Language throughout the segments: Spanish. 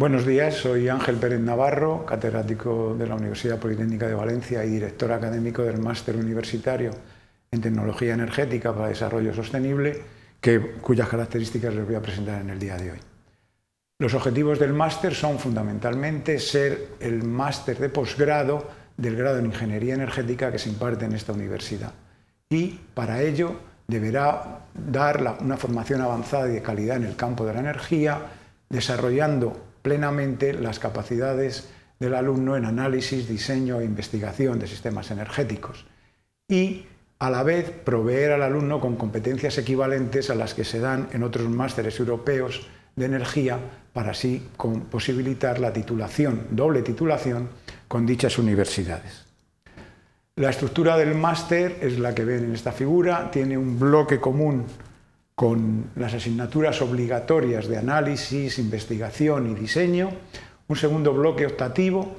Buenos días, soy Ángel Pérez Navarro, catedrático de la Universidad Politécnica de Valencia y director académico del Máster Universitario en Tecnología Energética para Desarrollo Sostenible, cuyas características les voy a presentar en el día de hoy. Los objetivos del máster son fundamentalmente ser el máster de posgrado del grado en Ingeniería Energética que se imparte en esta universidad. Y para ello deberá dar una formación avanzada y de calidad en el campo de la energía, desarrollando plenamente las capacidades del alumno en análisis, diseño e investigación de sistemas energéticos y a la vez proveer al alumno con competencias equivalentes a las que se dan en otros másteres europeos de energía para así posibilitar la titulación, doble titulación, con dichas universidades. La estructura del máster es la que ven en esta figura, tiene un bloque común con las asignaturas obligatorias de análisis, investigación y diseño, un segundo bloque optativo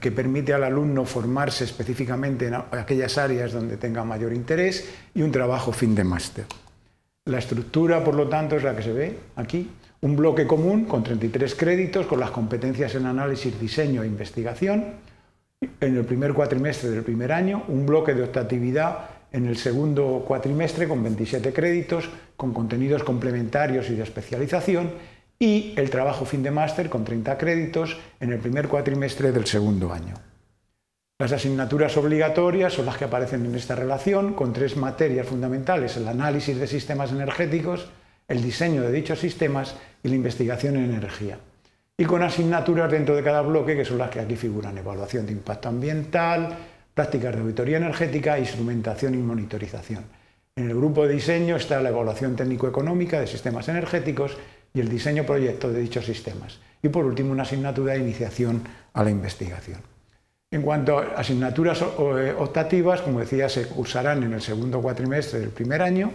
que permite al alumno formarse específicamente en aquellas áreas donde tenga mayor interés y un trabajo fin de máster. La estructura, por lo tanto, es la que se ve aquí, un bloque común con 33 créditos con las competencias en análisis, diseño e investigación. En el primer cuatrimestre del primer año, un bloque de optatividad en el segundo cuatrimestre con 27 créditos, con contenidos complementarios y de especialización, y el trabajo fin de máster con 30 créditos en el primer cuatrimestre del segundo año. Las asignaturas obligatorias son las que aparecen en esta relación, con tres materias fundamentales, el análisis de sistemas energéticos, el diseño de dichos sistemas y la investigación en energía. Y con asignaturas dentro de cada bloque, que son las que aquí figuran, evaluación de impacto ambiental, prácticas de auditoría energética, instrumentación y monitorización. En el grupo de diseño está la evaluación técnico-económica de sistemas energéticos y el diseño proyecto de dichos sistemas. Y por último, una asignatura de iniciación a la investigación. En cuanto a asignaturas eh, optativas, como decía, se cursarán en el segundo cuatrimestre del primer año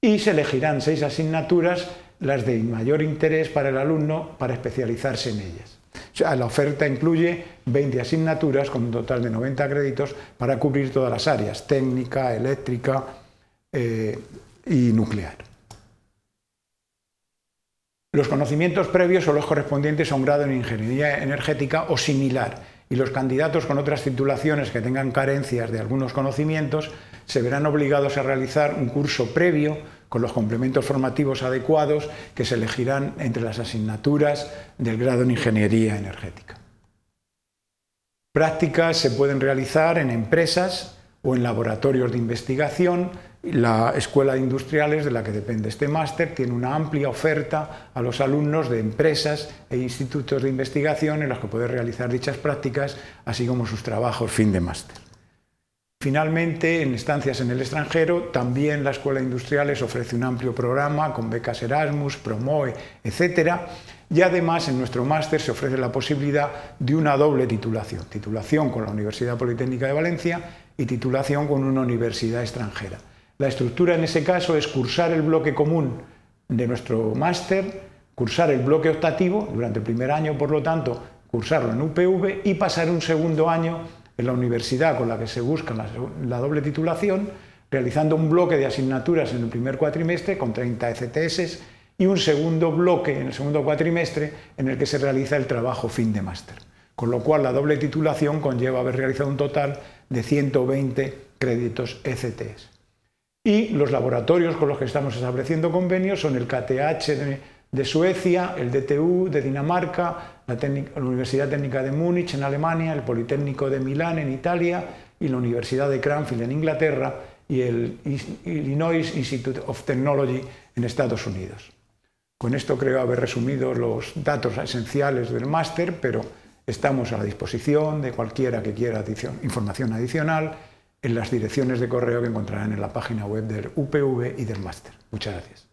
y se elegirán seis asignaturas, las de mayor interés para el alumno, para especializarse en ellas la oferta incluye 20 asignaturas con un total de 90 créditos para cubrir todas las áreas, técnica, eléctrica eh, y nuclear. Los conocimientos previos son los correspondientes a un grado en ingeniería energética o similar y los candidatos con otras titulaciones que tengan carencias de algunos conocimientos se verán obligados a realizar un curso previo con los complementos formativos adecuados que se elegirán entre las asignaturas del grado en Ingeniería Energética. Prácticas se pueden realizar en empresas o en laboratorios de investigación. La Escuela de Industriales, de la que depende este máster, tiene una amplia oferta a los alumnos de empresas e institutos de investigación en los que pueden realizar dichas prácticas, así como sus trabajos fin de máster. Finalmente, en estancias en el extranjero, también la Escuela de Industriales ofrece un amplio programa con becas Erasmus, Promoe, etc. Y además en nuestro máster se ofrece la posibilidad de una doble titulación, titulación con la Universidad Politécnica de Valencia y titulación con una universidad extranjera. La estructura en ese caso es cursar el bloque común de nuestro máster, cursar el bloque optativo durante el primer año, por lo tanto, cursarlo en UPV y pasar un segundo año en la universidad con la que se busca la, doble titulación, realizando un bloque de asignaturas en el primer cuatrimestre con 30 ECTS y un segundo bloque en el segundo cuatrimestre en el que se realiza el trabajo fin de máster. Con lo cual la doble titulación conlleva haber realizado un total de 120 créditos ECTS. Y los laboratorios con los que estamos estableciendo convenios son el KTH Suecia, el DTU de Dinamarca, la, Universidad Técnica de Múnich en Alemania, el Politécnico de Milán en Italia y la Universidad de Cranfield en Inglaterra y el Illinois Institute of Technology en Estados Unidos. Con esto creo haber resumido los datos esenciales del máster, pero estamos a la disposición de cualquiera que quiera información adicional en las direcciones de correo que encontrarán en la página web del UPV y del máster. Muchas gracias.